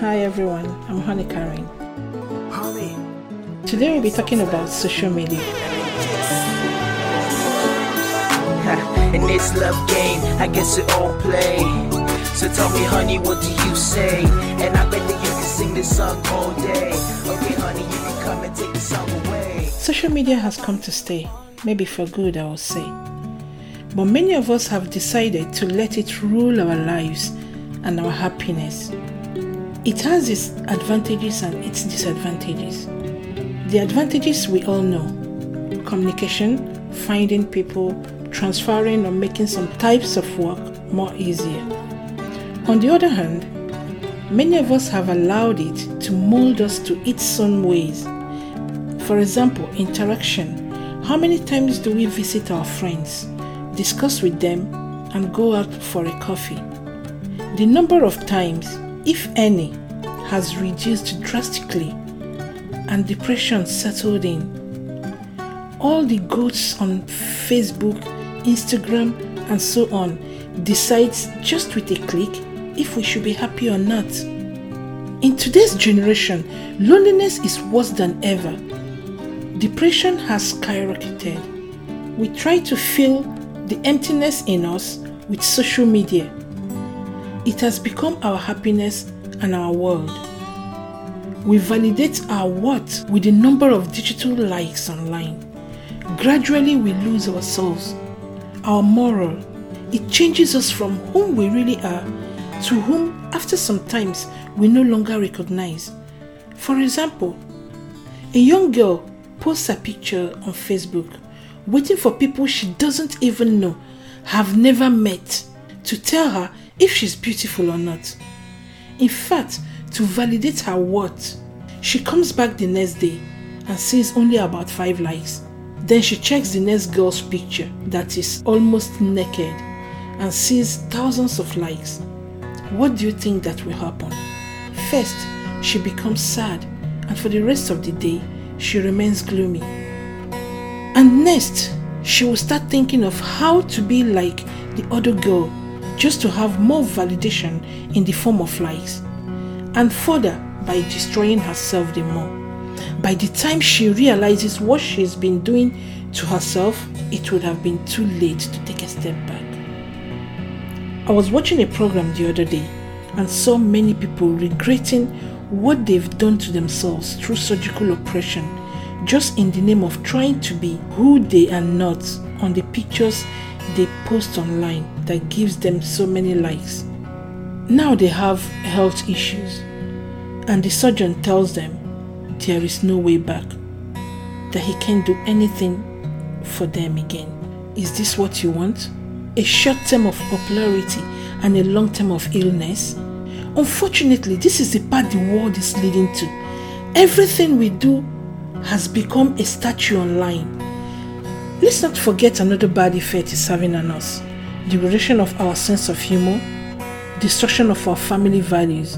Hi everyone, I'm Honey Karen. Honey. Today we'll be talking about social media. In this love game, I guess it all play. So tell me, honey, what do you say? And I bet that you can sing this song all day. Okay, honey, you can come and take the song away. Social media has come to stay, maybe for good, I will say. But many of us have decided to let it rule our lives and our happiness. It has its advantages and its disadvantages. The advantages we all know communication, finding people, transferring or making some types of work more easier. On the other hand, many of us have allowed it to mold us to its own ways. For example, interaction. How many times do we visit our friends, discuss with them, and go out for a coffee? The number of times, if any, has reduced drastically and depression settled in. All the goats on Facebook, Instagram, and so on decides just with a click if we should be happy or not. In today's generation, loneliness is worse than ever. Depression has skyrocketed. We try to fill the emptiness in us with social media. It has become our happiness and our world. We validate our worth with the number of digital likes online. Gradually, we lose ourselves, our moral. It changes us from whom we really are to whom, after some times, we no longer recognize. For example, a young girl posts a picture on Facebook, waiting for people she doesn't even know, have never met, to tell her if she's beautiful or not. In fact, to validate her worth, she comes back the next day and sees only about 5 likes. Then she checks the next girl's picture that is almost naked and sees thousands of likes. What do you think that will happen? First, she becomes sad, and for the rest of the day, she remains gloomy. And next, she will start thinking of how to be like the other girl just to have more validation in the form of likes. And further, by destroying herself the more. By the time she realizes what she's been doing to herself, it would have been too late to take a step back. I was watching a program the other day and saw many people regretting what they've done to themselves through surgical oppression just in the name of trying to be who they are not on the pictures they post online that gives them so many likes. Now they have health issues and the surgeon tells them there is no way back, that he can't do anything for them again. Is this what you want? A short term of popularity and a long term of illness? Unfortunately, this is the path the world is leading to. Everything we do has become a statue online. Let's not forget another bad effect is having on us. Degradation of our sense of humor, destruction of our family values.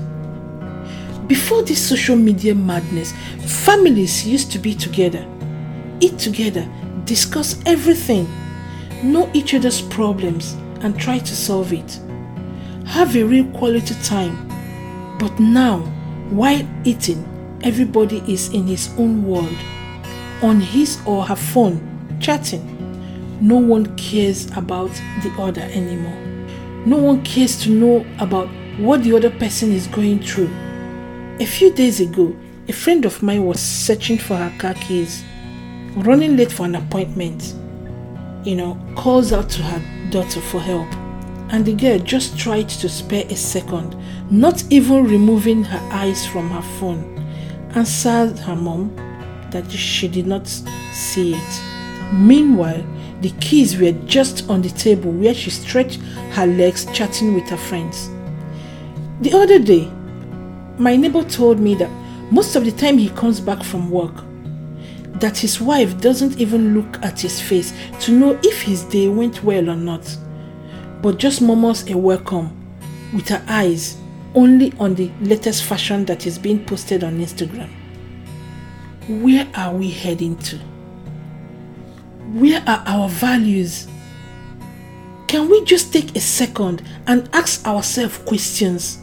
Before this social media madness, families used to be together, eat together, discuss everything, know each other's problems, and try to solve it. Have a real quality time. But now, while eating, everybody is in his own world, on his or her phone, chatting. No one cares about the other anymore. No one cares to know about what the other person is going through. A few days ago, a friend of mine was searching for her car keys, running late for an appointment. You know, calls out to her daughter for help. And the girl just tried to spare a second, not even removing her eyes from her phone, answered her mom that she did not see it. Meanwhile, the keys were just on the table where she stretched her legs chatting with her friends. The other day, my neighbor told me that most of the time he comes back from work, that his wife doesn't even look at his face to know if his day went well or not, but just murmurs a welcome with her eyes only on the latest fashion that is being posted on Instagram. Where are we heading to? Where are our values? Can we just take a second and ask ourselves questions?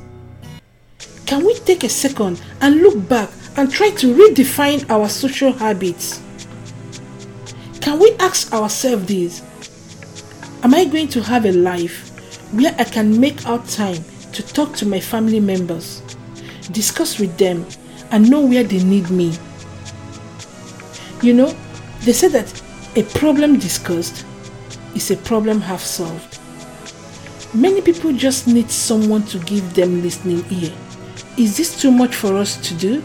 Can we take a second and look back and try to redefine our social habits? Can we ask ourselves this? Am I going to have a life where I can make out time to talk to my family members, discuss with them, and know where they need me? You know, they say that a problem discussed is a problem half solved. Many people just need someone to give them listening ear. Is this too much for us to do?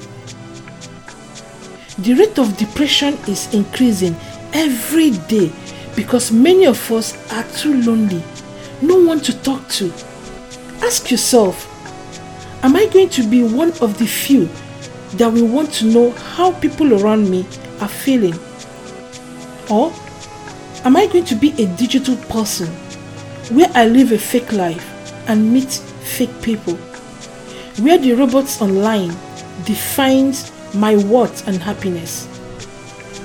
The rate of depression is increasing every day because many of us are too lonely. No one to talk to. Ask yourself Am I going to be one of the few that will want to know how people around me are feeling? Or am I going to be a digital person where I live a fake life and meet fake people? Where the robots online defines my worth and happiness?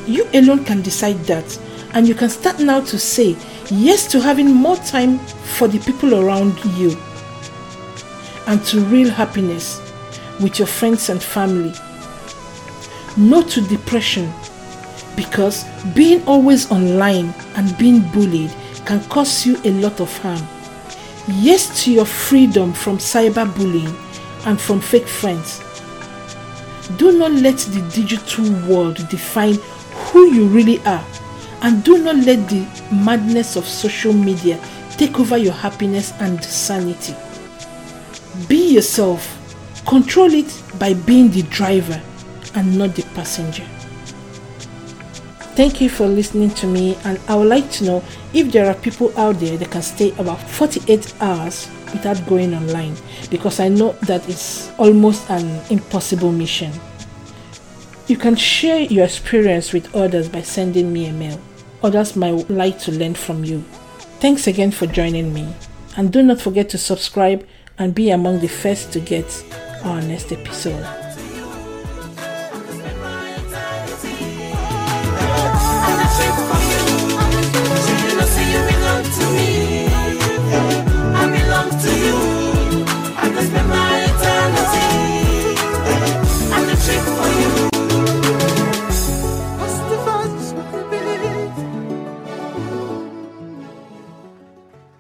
You alone can decide that, and you can start now to say yes to having more time for the people around you and to real happiness with your friends and family. No to depression because being always online and being bullied can cause you a lot of harm. Yes to your freedom from cyberbullying and from fake friends. Do not let the digital world define who you really are and do not let the madness of social media take over your happiness and sanity. Be yourself. Control it by being the driver and not the passenger. Thank you for listening to me, and I would like to know if there are people out there that can stay about 48 hours without going online because I know that it's almost an impossible mission. You can share your experience with others by sending me a mail. Others might like to learn from you. Thanks again for joining me, and do not forget to subscribe and be among the first to get our next episode.